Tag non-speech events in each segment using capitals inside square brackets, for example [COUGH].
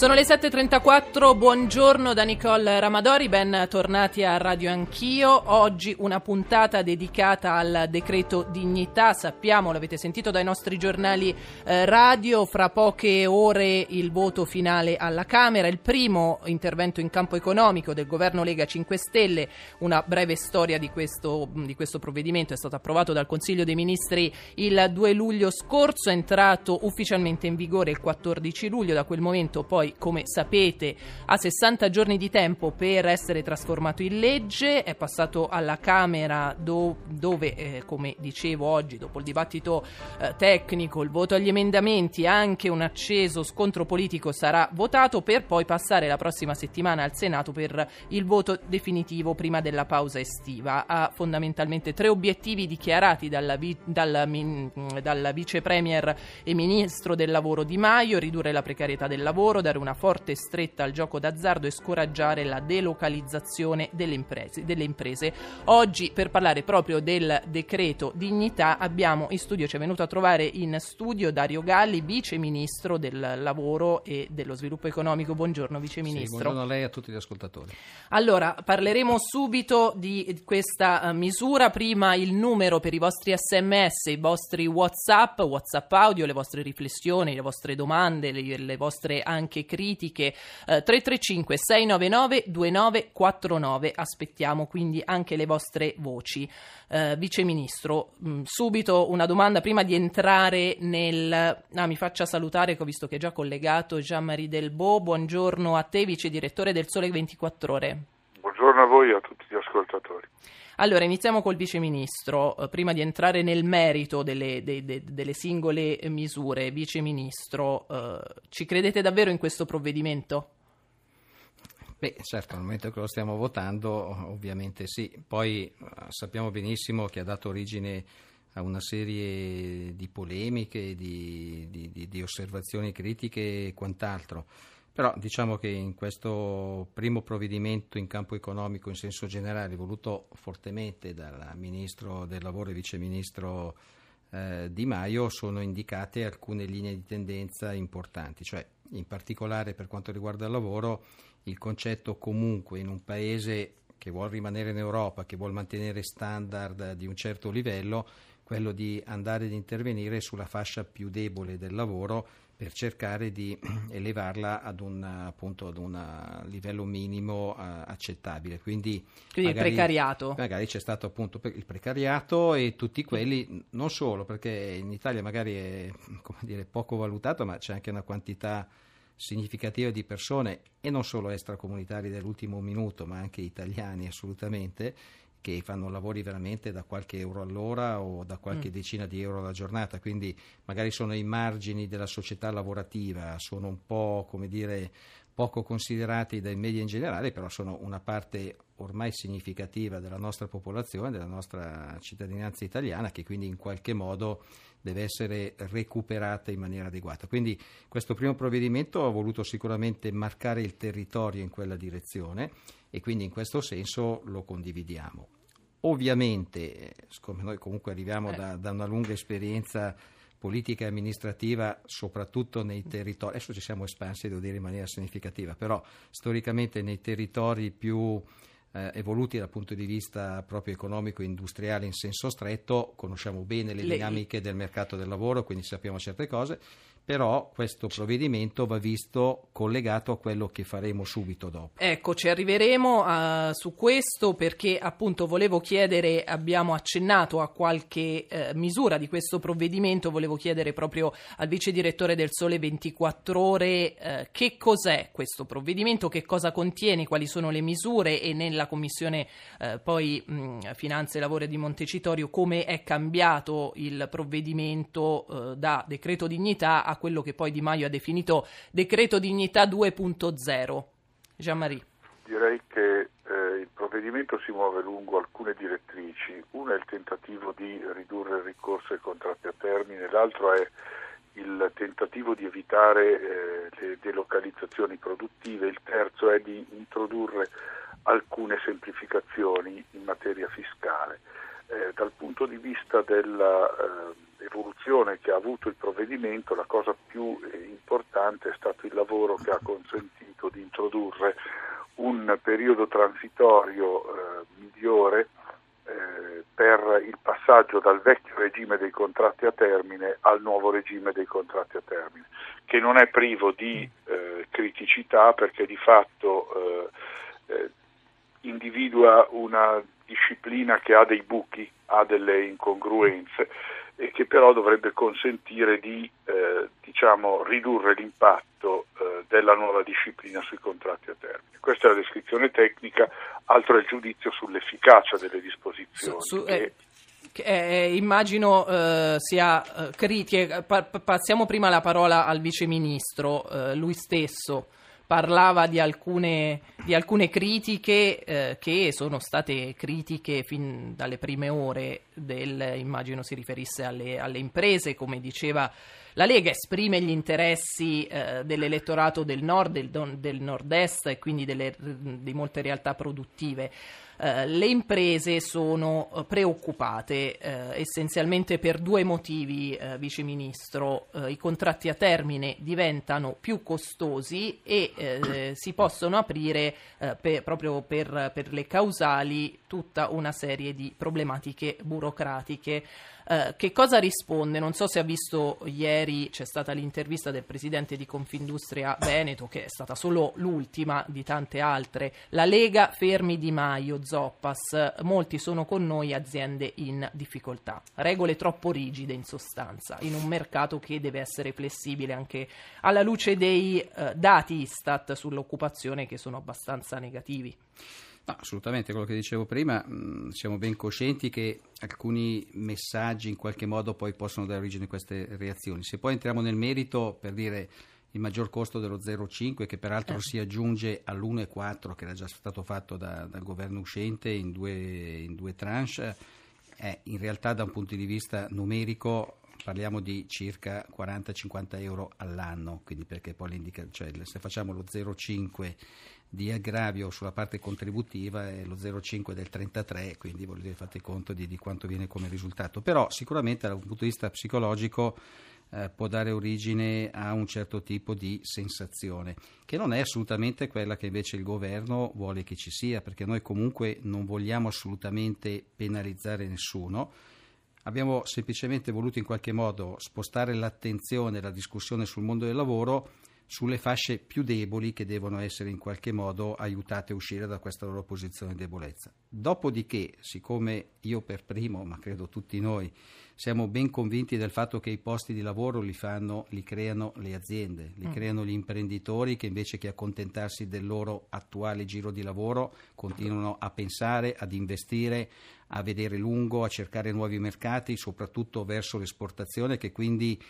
Sono le 7.34, buongiorno da Nicole Ramadori, ben tornati a Radio Anch'io. Oggi una puntata dedicata al decreto dignità, sappiamo, l'avete sentito dai nostri giornali eh, radio, fra poche ore il voto finale alla Camera, il primo intervento in campo economico del governo Lega 5 Stelle, una breve storia di questo, di questo provvedimento, è stato approvato dal Consiglio dei Ministri il 2 luglio scorso, è entrato ufficialmente in vigore il 14 luglio, da quel momento poi come sapete, ha 60 giorni di tempo per essere trasformato in legge, è passato alla Camera do, dove, eh, come dicevo oggi, dopo il dibattito eh, tecnico, il voto agli emendamenti, anche un acceso scontro politico sarà votato per poi passare la prossima settimana al Senato per il voto definitivo prima della pausa estiva. Ha fondamentalmente tre obiettivi dichiarati dalla, dalla, dalla vice premier e ministro del lavoro Di Maio, ridurre la precarietà del lavoro, dare una forte stretta al gioco d'azzardo e scoraggiare la delocalizzazione delle imprese, delle imprese. Oggi per parlare proprio del decreto dignità abbiamo in studio, ci è venuto a trovare in studio Dario Galli, vice ministro del lavoro e dello sviluppo economico. Buongiorno vice ministro. Sì, buongiorno a lei e a tutti gli ascoltatori. Allora, parleremo subito di questa uh, misura. Prima il numero per i vostri sms, i vostri whatsapp, whatsapp audio, le vostre riflessioni, le vostre domande, le, le vostre anche critiche. Eh, 335 699 2949. Aspettiamo quindi anche le vostre voci. Eh, Vice Ministro, mm, subito una domanda prima di entrare nel... Ah, mi faccia salutare che ho visto che è già collegato Jean-Marie Delbo. Buongiorno a te, Vice Direttore del Sole 24 Ore. Buongiorno a voi e a tutti gli ascoltatori. Allora, iniziamo col Vice Ministro. Eh, prima di entrare nel merito delle, de, de, delle singole misure, Vice Ministro, eh, ci credete davvero in questo provvedimento? Beh, certo, al momento che lo stiamo votando, ovviamente sì. Poi eh, sappiamo benissimo che ha dato origine a una serie di polemiche, di, di, di osservazioni critiche e quant'altro. Però diciamo che in questo primo provvedimento in campo economico in senso generale, voluto fortemente dal Ministro del Lavoro e Vice Ministro eh, Di Maio, sono indicate alcune linee di tendenza importanti, cioè in particolare per quanto riguarda il lavoro il concetto comunque in un paese che vuole rimanere in Europa, che vuole mantenere standard di un certo livello, quello di andare ad intervenire sulla fascia più debole del lavoro per cercare di [CLEARS THROAT] elevarla ad un, appunto, ad un livello minimo uh, accettabile. Quindi, Quindi magari, il precariato. Magari c'è stato appunto il precariato e tutti quelli, non solo perché in Italia magari è dire, poco valutato, ma c'è anche una quantità significativa di persone e non solo extracomunitari dell'ultimo minuto, ma anche italiani assolutamente, che fanno lavori veramente da qualche euro all'ora o da qualche mm. decina di euro alla giornata, quindi magari sono i margini della società lavorativa, sono un po' come dire poco considerati dai media in generale, però sono una parte ormai significativa della nostra popolazione, della nostra cittadinanza italiana, che quindi in qualche modo deve essere recuperata in maniera adeguata. Quindi questo primo provvedimento ha voluto sicuramente marcare il territorio in quella direzione e quindi in questo senso lo condividiamo. Ovviamente, siccome noi comunque arriviamo eh. da, da una lunga esperienza politica e amministrativa, soprattutto nei territori, adesso ci siamo espansi, devo dire, in maniera significativa, però storicamente nei territori più eh, evoluti dal punto di vista proprio economico e industriale in senso stretto, conosciamo bene le, le dinamiche del mercato del lavoro, quindi sappiamo certe cose però questo provvedimento va visto collegato a quello che faremo subito dopo. Ecco, ci arriveremo uh, su questo perché appunto volevo chiedere, abbiamo accennato a qualche uh, misura di questo provvedimento, volevo chiedere proprio al vice direttore del Sole 24 ore uh, che cos'è questo provvedimento, che cosa contiene, quali sono le misure e nella commissione poi mh, Finanze e Lavoro di Montecitorio come è cambiato il provvedimento da decreto dignità a quello che poi Di Maio ha definito decreto dignità 2.0. Jean-Marie. Direi che eh, il provvedimento si muove lungo alcune direttrici. Una è il tentativo di ridurre il ricorso ai contratti a termine, l'altro è il tentativo di evitare eh, le delocalizzazioni produttive, il terzo è di introdurre alcune semplificazioni in materia fiscale. eh, dal punto di vista dell'evoluzione eh, che ha avuto il provvedimento, la cosa più eh, importante è stato il lavoro che ha consentito di introdurre un periodo transitorio eh, migliore eh, per il passaggio dal vecchio regime dei contratti a termine al nuovo regime dei contratti a termine, che non è privo di eh, criticità perché di fatto individua una disciplina che ha dei buchi, ha delle incongruenze e che però dovrebbe consentire di eh, diciamo, ridurre l'impatto eh, della nuova disciplina sui contratti a termine. Questa è la descrizione tecnica, altro è il giudizio sull'efficacia delle disposizioni. Su, su, che... Eh, eh, immagino eh, sia eh, critiche. Pa- passiamo prima la parola al Vice Ministro, lui stesso parlava di alcune, di alcune critiche eh, che sono state critiche fin dalle prime ore del, immagino si riferisse alle, alle imprese, come diceva la Lega esprime gli interessi eh, dell'elettorato del nord, del, del nord-est e quindi delle, di molte realtà produttive. Eh, le imprese sono eh, preoccupate eh, essenzialmente per due motivi, Vice Ministro. I contratti a termine diventano più costosi e si possono aprire per, proprio per, per le causali tutta una serie di problematiche burocratiche. Eh, che cosa risponde? Non so se ha visto ieri c'è stata l'intervista del presidente di Confindustria Veneto, che è stata solo l'ultima di tante altre. La Lega fermi Di Maio, Zoppas, molti sono con noi aziende in difficoltà. Regole troppo rigide in sostanza, in un mercato che deve essere flessibile anche alla luce dei eh, dati Istat sull'occupazione che sono abbastanza negativi. No, assolutamente, quello che dicevo prima, mh, mm, siamo ben coscienti che alcuni messaggi in qualche modo poi possono dare origine a queste reazioni. Se poi entriamo nel merito per dire il maggior costo dello 0,5 che peraltro eh. si aggiunge all'1,4 che era già stato fatto da, dal governo uscente in due, in due tranche, è in realtà da un punto di vista numerico parliamo di circa 40-50 euro all'anno, quindi perché poi l'indica, cioè se facciamo lo 0,5 di aggravio sulla parte contributiva è lo 0,5 del 33, quindi voglio dire, fate conto di, di, quanto viene come risultato. Però sicuramente dal punto di vista psicologico eh, può dare origine a un certo tipo di sensazione, che non è assolutamente quella che invece il governo vuole che ci sia, perché noi comunque non vogliamo assolutamente penalizzare nessuno. Abbiamo semplicemente voluto in qualche modo spostare l'attenzione, la discussione sul mondo del lavoro sulle fasce più deboli che devono essere in qualche modo aiutate a uscire da questa loro posizione di debolezza. Dopodiché, siccome io per primo, ma credo tutti noi, siamo ben convinti del fatto che i posti di lavoro li, fanno, li creano le aziende, li mm. creano gli imprenditori che invece che accontentarsi del loro attuale giro di lavoro continuano a pensare, ad investire, a vedere lungo, a cercare nuovi mercati, soprattutto verso l'esportazione che quindi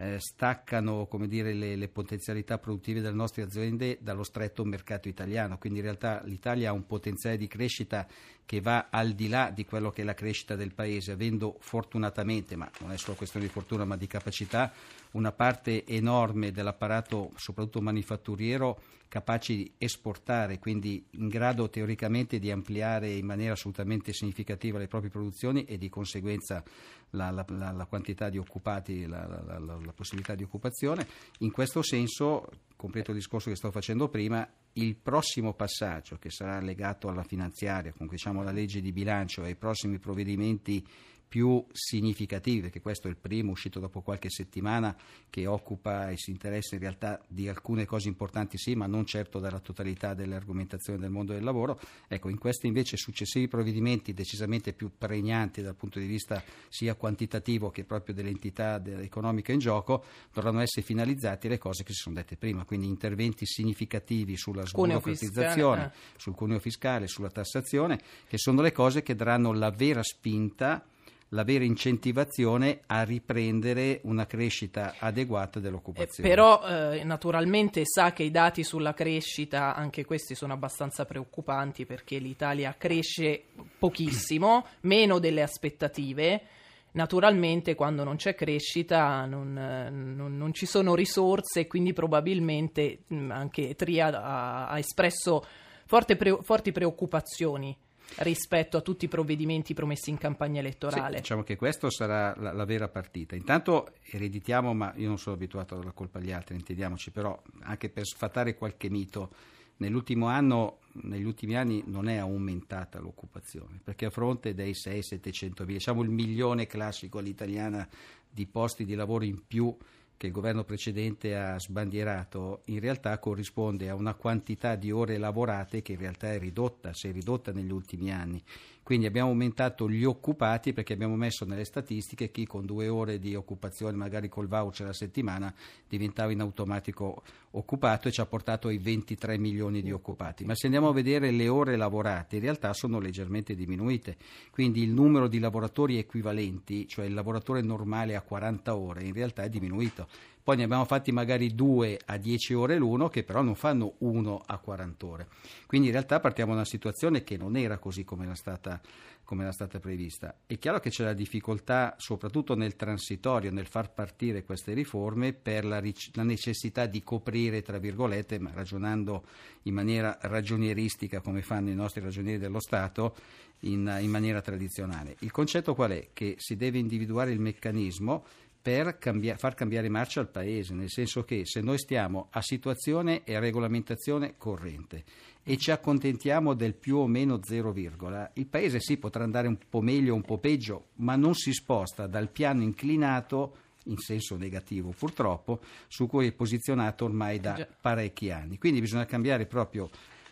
eh, staccano dire, le, le, potenzialità produttive delle nostre aziende dallo stretto mercato italiano. Quindi in realtà l'Italia ha un potenziale di crescita che va al di là di quello che è la crescita del paese, avendo fortunatamente, ma non è solo questione di fortuna ma di capacità, una parte enorme dell'apparato, soprattutto manifatturiero, capaci di esportare, quindi in grado teoricamente di ampliare in maniera assolutamente significativa le proprie produzioni e di conseguenza la, la, la, la quantità di occupati, la, possibilità di occupazione. In questo senso, completo il discorso che stavo facendo prima, il prossimo passaggio che sarà legato alla finanziaria, comunque diciamo alla legge di bilancio e ai prossimi provvedimenti più significativi, perché questo è il primo uscito dopo qualche settimana che occupa e si interessa in realtà di alcune cose importanti sì, ma non certo della totalità delle argomentazioni del mondo del lavoro. Ecco, in questi invece successivi provvedimenti decisamente più pregnanti dal punto di vista sia quantitativo che proprio dell'entità economica in gioco, dovranno essere finalizzati le cose che si sono dette prima, quindi interventi significativi sulla sburocratizzazione, eh. sul cuneo fiscale, sulla tassazione, che sono le cose che daranno la vera spinta la vera incentivazione a riprendere una crescita adeguata dell'occupazione. Eh, però eh, naturalmente sa che i dati sulla crescita, anche questi sono abbastanza preoccupanti perché l'Italia cresce pochissimo, [CLEARS THROAT] meno delle aspettative. Naturalmente quando non c'è crescita non, non, non ci sono risorse e quindi probabilmente mh, anche Tria ha, ha espresso pre, forti preoccupazioni rispetto a tutti i provvedimenti promessi in campagna elettorale. Sì, diciamo che questa sarà la, la, vera partita. Intanto ereditiamo, ma io non sono abituato a dare la colpa agli altri, intendiamoci, però anche per sfatare qualche mito, anno, negli ultimi anni non è aumentata l'occupazione, perché a fronte dei 6-700 mila, diciamo il milione classico all'italiana di posti di lavoro in più che il governo precedente ha sbandierato in realtà corrisponde a una quantità di ore lavorate che in realtà è ridotta, si è ridotta negli ultimi anni. Quindi abbiamo aumentato gli occupati perché abbiamo messo nelle statistiche chi con due ore di occupazione, magari col voucher a settimana, diventava in automatico occupato e ci ha portato ai 23 milioni di occupati. Ma se andiamo a vedere le ore lavorate, in realtà sono leggermente diminuite. Quindi il numero di lavoratori equivalenti, cioè il lavoratore normale a 40 ore, in realtà è diminuito poi ne abbiamo fatti magari due a 10 ore l'uno che però non fanno uno a 40 ore. Quindi in realtà partiamo da una situazione che non era così come era stata, come era stata prevista. È chiaro che c'è la difficoltà soprattutto nel transitorio, nel far partire queste riforme per la, la necessità di coprire, tra virgolette, ma ragionando in maniera ragionieristica come fanno i nostri ragionieri dello Stato, in, in maniera tradizionale. Il concetto qual è? Che si deve individuare il meccanismo per cambia- far cambiare marcia al Paese, nel senso che se noi stiamo a situazione e a regolamentazione corrente e ci accontentiamo del più o meno zero virgola, il Paese sì potrà andare un po' meglio un po' peggio, ma non si sposta dal piano inclinato in senso negativo purtroppo, su cui è posizionato ormai da parecchi anni. Quindi bisogna cambiare proprio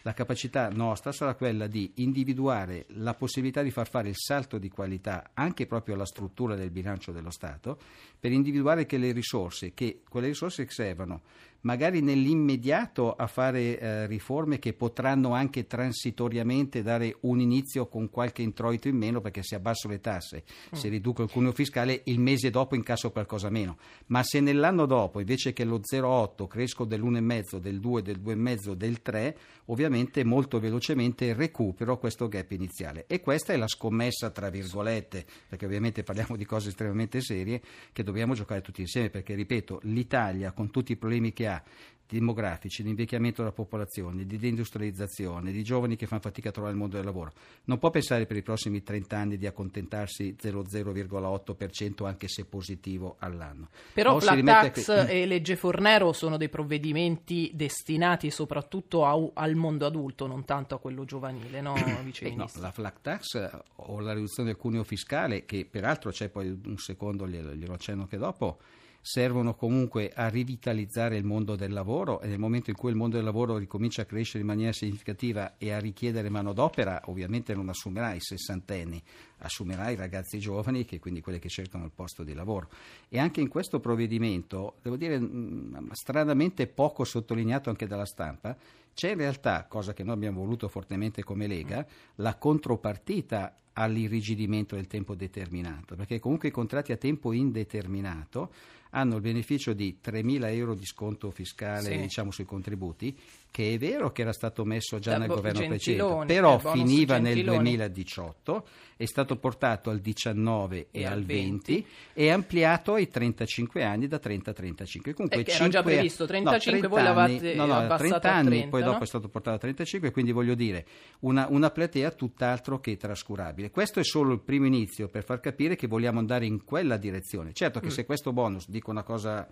la capacità nostra sarà quella di individuare la possibilità di far fare il salto di qualità anche proprio alla struttura del bilancio dello Stato per individuare che le risorse, che quelle risorse che servono magari nell'immediato a fare eh, riforme che potranno anche transitoriamente dare un inizio con qualche introito in meno perché se abbasso le tasse, mm. se riduco il cuneo fiscale, il mese dopo incasso qualcosa meno. Ma se nell'anno dopo invece che lo 0,8 cresco dell'1,5, del 2, del 2,5, del 3, ovviamente molto velocemente recupero questo gap iniziale. E questa è la scommessa, tra virgolette, perché ovviamente parliamo di cose estremamente serie, che dobbiamo giocare tutti insieme, perché ripeto, l'Italia con tutti i problemi che ha demografici, di invecchiamento della popolazione, di deindustrializzazione, di giovani che fanno fatica a trovare il mondo del lavoro. Non può pensare per i prossimi 30 anni di accontentarsi 0,08% anche se positivo all'anno. Però flat tax a... e legge Fornero sono dei provvedimenti destinati soprattutto a, al mondo adulto, non tanto a quello giovanile, no, [COUGHS] eh, no, la flat tax o la riduzione del cuneo fiscale, che peraltro c'è poi un secondo, glielo, glielo accenno anche dopo, servono comunque a rivitalizzare il mondo del lavoro e nel momento in cui il mondo del lavoro ricomincia a crescere in maniera significativa e a richiedere manodopera, ovviamente non assumerà i sessantenni, assumerà i ragazzi giovani, che quindi quelli che cercano il posto di lavoro. E anche in questo provvedimento, devo dire mm, stranamente poco sottolineato anche dalla stampa, c'è in realtà, cosa che noi abbiamo voluto fortemente come Lega, la contropartita all'irrigidimento del tempo determinato, perché comunque i contratti a tempo indeterminato hanno il beneficio di 3.000 euro di sconto fiscale sì. diciamo, sui contributi, che è vero che era stato messo già da nel bo- governo precedente, però finiva nel 2018, è stato portato al 19 e, e al 20, 20, e ampliato ai 35 anni da 30 a 35. Comunque, eh, era già previsto 35, no, voi l'avete no, no, 30 anni, 30, poi no? dopo è stato portato a 35, quindi voglio dire una, una platea tutt'altro che trascurabile. Questo è solo il primo inizio per far capire che vogliamo andare in quella direzione. Certo che mm. se questo bonus, dico una cosa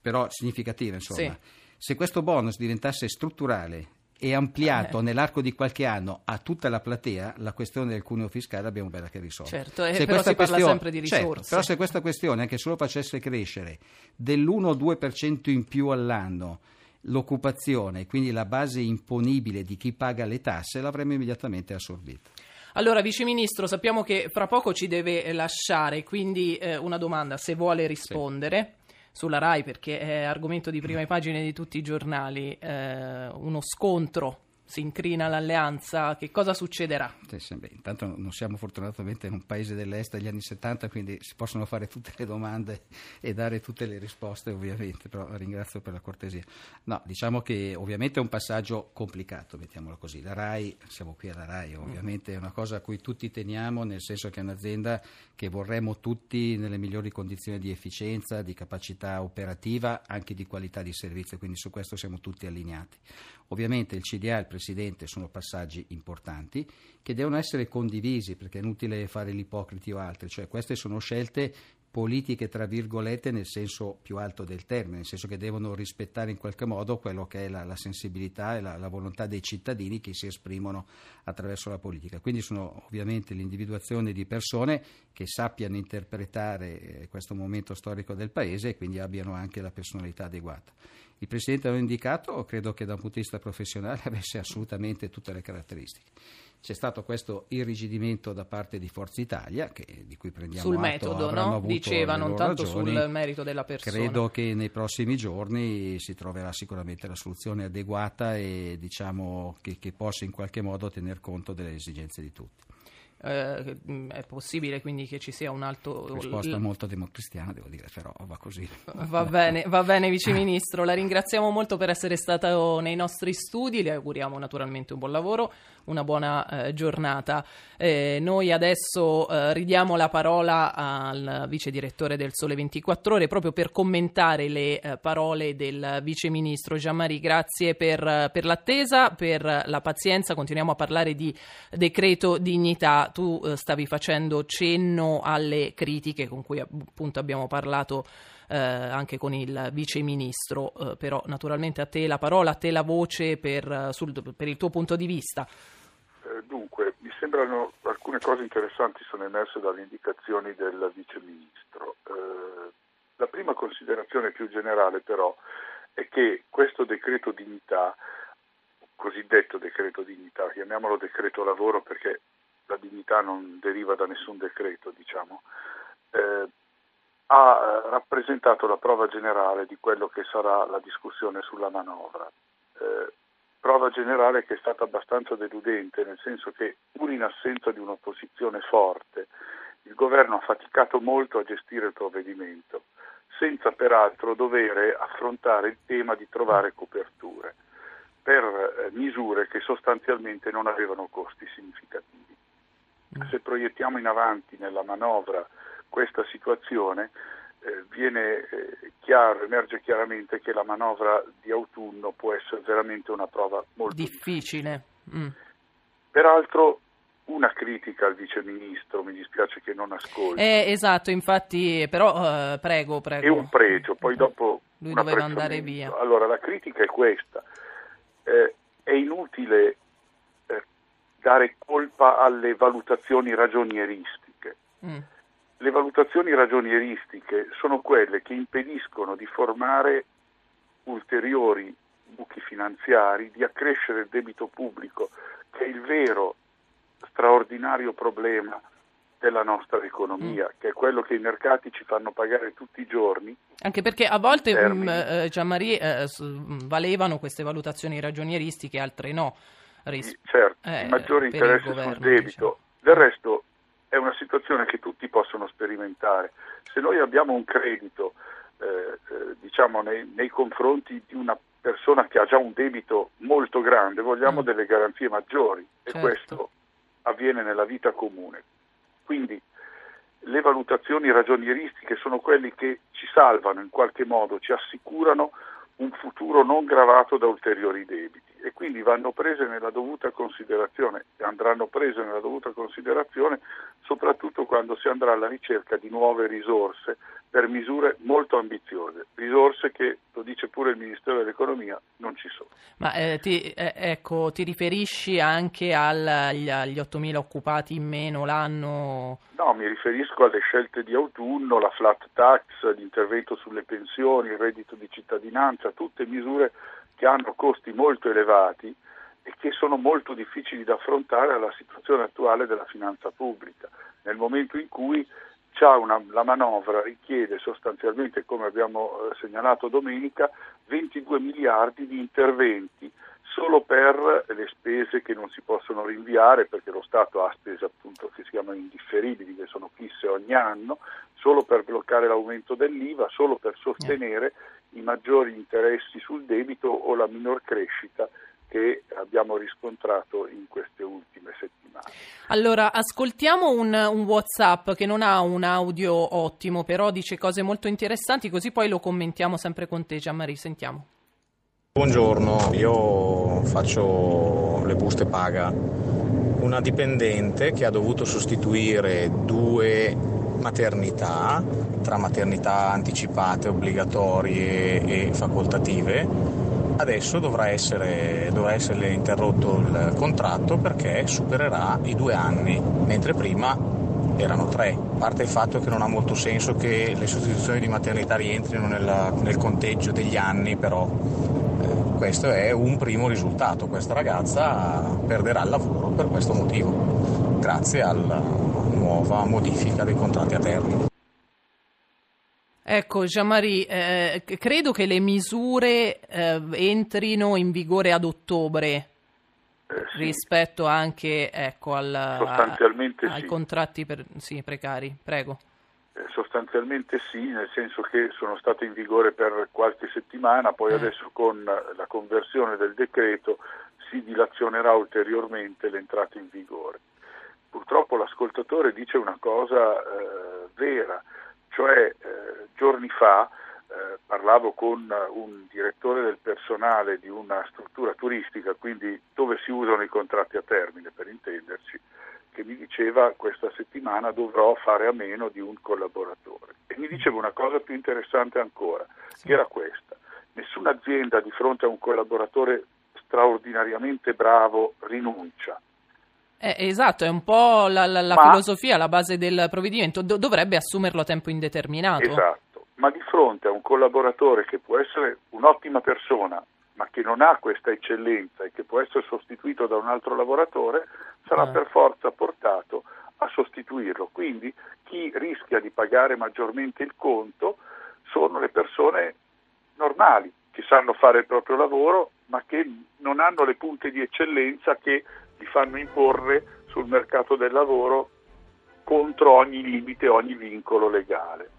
però significativa, insomma, sì. se questo bonus diventasse strutturale e ampliato eh. nell'arco di qualche anno a tutta la platea, la questione del cuneo fiscale abbiamo bella che risolvere. Certo, eh, però si parla sempre di certo, risorse. Certo, però se questa questione anche solo facesse crescere dell'1-2% in più all'anno l'occupazione, quindi la base imponibile di chi paga le tasse, l'avremmo immediatamente assorbita. Allora, Vice Ministro, sappiamo che fra poco ci deve lasciare, quindi eh, una domanda, se vuole rispondere. Sì sulla RAI perché è argomento di prime [CLEARS THROAT] pagine di tutti i giornali, eh, uno scontro si incrina l'alleanza, che cosa succederà? Sì, beh, intanto non siamo fortunatamente in un paese dell'est degli anni 70, quindi si possono fare tutte le domande [LAUGHS] e dare tutte le risposte ovviamente, però ringrazio per la cortesia. No, diciamo che ovviamente è un passaggio complicato, mettiamolo così. La RAI, siamo qui alla RAI, ovviamente è una cosa a cui tutti teniamo, nel senso che è un'azienda che vorremmo tutti nelle migliori condizioni di efficienza, di capacità operativa, anche di qualità di servizio, quindi su questo siamo tutti allineati. Ovviamente il CDA, il Presidente Presidente sono passaggi importanti che devono essere condivisi perché è inutile fare l'ipocriti o altri, cioè queste sono scelte politiche tra virgolette nel senso più alto del termine, nel senso che devono rispettare in qualche modo quello che è la, la sensibilità e la, la, volontà dei cittadini che si esprimono attraverso la politica. Quindi sono ovviamente l'individuazione di persone che sappiano interpretare eh, questo momento storico del Paese e quindi abbiano anche la personalità adeguata. Il Presidente l'ha indicato, credo che da un punto di vista professionale [LAUGHS] avesse assolutamente tutte le caratteristiche c'è stato questo irrigidimento da parte di Forza Italia, che, di cui prendiamo sul atto, metodo, no? diceva, non tanto ragioni. sul merito della persona. Credo che nei prossimi giorni si troverà sicuramente la soluzione adeguata e diciamo che, che possa in qualche modo tener conto delle esigenze di tutti. Eh, è possibile quindi che ci sia un alto... Risposta molto democristiana, devo dire, però va così. Va bene, va bene Vice Ministro, la ringraziamo molto per essere stato nei nostri studi, le auguriamo naturalmente un buon lavoro, una buona eh, giornata. Eh, noi adesso eh, ridiamo la parola al Vice Direttore del Sole 24 Ore proprio per commentare le eh, parole del Vice Ministro Gianmari. Grazie per, per l'attesa, per la pazienza, continuiamo a parlare di decreto dignità tu eh, stavi facendo cenno alle critiche con cui appunto abbiamo parlato eh, anche con il vice ministro, eh, però naturalmente a te la parola, a te la voce per, eh, sul, per il tuo punto di vista. Eh, sembrano alcune cose interessanti sono emerse dalle indicazioni del vice ministro. Eh, la prima considerazione più generale però è che questo decreto dignità cosiddetto decreto dignità, chiamiamolo decreto lavoro perché la dignità non deriva da nessun decreto, diciamo, eh, ha rappresentato la prova generale di quello che sarà la discussione sulla manovra. Eh, prova generale che è stata abbastanza deludente, nel senso che pur in assenza di un'opposizione forte, il governo ha faticato molto a gestire il provvedimento, senza peraltro dovere affrontare il tema di trovare coperture per eh, misure che sostanzialmente non avevano costi significativi. Se proiettiamo in avanti nella manovra questa situazione, viene eh, chiaro, emerge chiaramente che la manovra di autunno può essere veramente una prova molto difficile. difficile. Mm. Peraltro una critica al vice ministro, mi dispiace che non ascolti. Eh, esatto, infatti, però eh, prego, prego. È un pregio, poi dopo lui doveva andare via. Allora, la critica è questa. Eh, è inutile dare colpa alle valutazioni ragionieristiche. Mm. Le valutazioni ragionieristiche sono quelle che impediscono di formare ulteriori buchi finanziari, di accrescere il debito pubblico, che è il vero straordinario problema della nostra economia, mm. che è quello che i mercati ci fanno pagare tutti i giorni. Anche perché a volte, mh, mm, eh, Gianmarie, eh, valevano queste valutazioni ragionieristiche, altre no ris- certo, eh, maggiore interesse sul debito. Diciamo. Del resto è una situazione che tutti possono sperimentare. Se noi abbiamo un credito eh, eh, diciamo nei, nei, confronti di una persona che ha già un debito molto grande, vogliamo mm. delle garanzie maggiori e certo. questo avviene nella vita comune. Quindi le valutazioni ragionieristiche sono quelle che ci salvano in qualche modo, ci assicurano un futuro non gravato da ulteriori debiti e quindi vanno prese nella dovuta considerazione andranno prese nella dovuta considerazione soprattutto quando si andrà alla ricerca di nuove risorse per misure molto ambiziose, risorse che, lo dice pure il Ministero dell'Economia, non ci sono. Ma eh, ti, eh, ecco, ti riferisci anche agli, agli 8.000 occupati in meno l'anno? No, mi riferisco alle scelte di autunno, la flat tax, l'intervento sulle pensioni, il reddito di cittadinanza, tutte misure che hanno costi molto elevati e che sono molto difficili da affrontare alla situazione attuale della finanza pubblica, nel momento in cui una, la manovra richiede sostanzialmente, come abbiamo eh, segnalato domenica, 22 miliardi di interventi solo per le spese che non si possono rinviare perché lo Stato ha spese appunto che si chiamano indifferibili, che sono fisse ogni anno, solo per bloccare l'aumento dell'IVA, solo per sostenere i maggiori interessi sul debito o la minor crescita che abbiamo riscontrato in queste ultime settimane. Allora, ascoltiamo un, un, WhatsApp che non ha un audio ottimo, però dice cose molto interessanti, così poi lo commentiamo sempre con te, Gianmarie. Sentiamo. Buongiorno, io faccio sulle buste paga. Una dipendente che ha dovuto sostituire due maternità, tra maternità anticipate, obbligatorie e facoltative, adesso dovrà essere, dovrà essere interrotto il contratto perché supererà i due anni, mentre prima erano tre. A parte il fatto che non ha molto senso che le sostituzioni di maternità rientrino nella, nel conteggio degli anni, però eh, questo è un primo risultato. Questa ragazza perderà il lavoro per questo motivo, grazie alla nuova modifica dei contratti a termine. Ecco, Jean-Marie, eh, credo che le misure eh, entrino in vigore ad ottobre Eh, sì, rispetto anche ecco, al, Sostanzialmente ai sì. contratti per- sì, precari. Prego. eh, sostanzialmente sì, nel senso che sono state in vigore per qualche settimana, poi Eh. adesso con la conversione del decreto si dilazionerà ulteriormente l'entrata in vigore. Purtroppo l'ascoltatore dice una cosa eh, vera, cioè eh, giorni fa eh, parlavo con un direttore del personale di una struttura turistica, quindi dove si usano i contratti a termine per intenderci, che mi diceva questa settimana dovrò fare a meno di un collaboratore. E mi diceva una cosa più interessante ancora, che era questa. Nessuna azienda di fronte a un collaboratore straordinariamente bravo rinuncia. Eh, esatto, è un po' la, la- la Ma- filosofia, la base del provvedimento. Do- dovrebbe assumerlo a tempo indeterminato. Esatto, ma di fronte a un collaboratore che può essere un'ottima persona, ma che non ha questa eccellenza e che può essere sostituito da un altro lavoratore, sarà Ah. per forza portato a sostituirlo. Quindi chi rischia di pagare maggiormente il conto sono le persone normali, che sanno fare il proprio lavoro, ma che non hanno le punte di eccellenza che li fanno imporre sul mercato del lavoro contro ogni limite, ogni vincolo legale.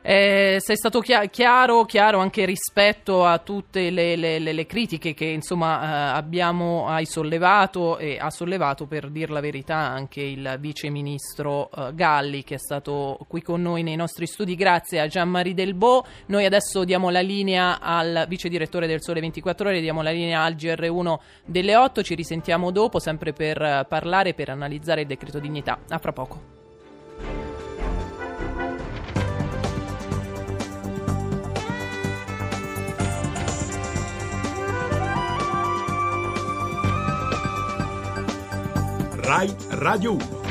Eh, sei stato chia- chiaro, chiaro anche rispetto a tutte le, le- le- le critiche che insomma eh, abbiamo hai sollevato e ha sollevato per dir la verità anche il vice ministro eh, Galli che è stato qui con noi nei nostri studi. Grazie a Gian-Marie Delbo. Noi adesso diamo la linea al vice direttore del Sole 24 Ore, diamo la linea al GR1 delle 8. Ci risentiamo dopo, sempre per eh, parlare, per analizzare il decreto dignità. A fra poco. Rai Radio 1.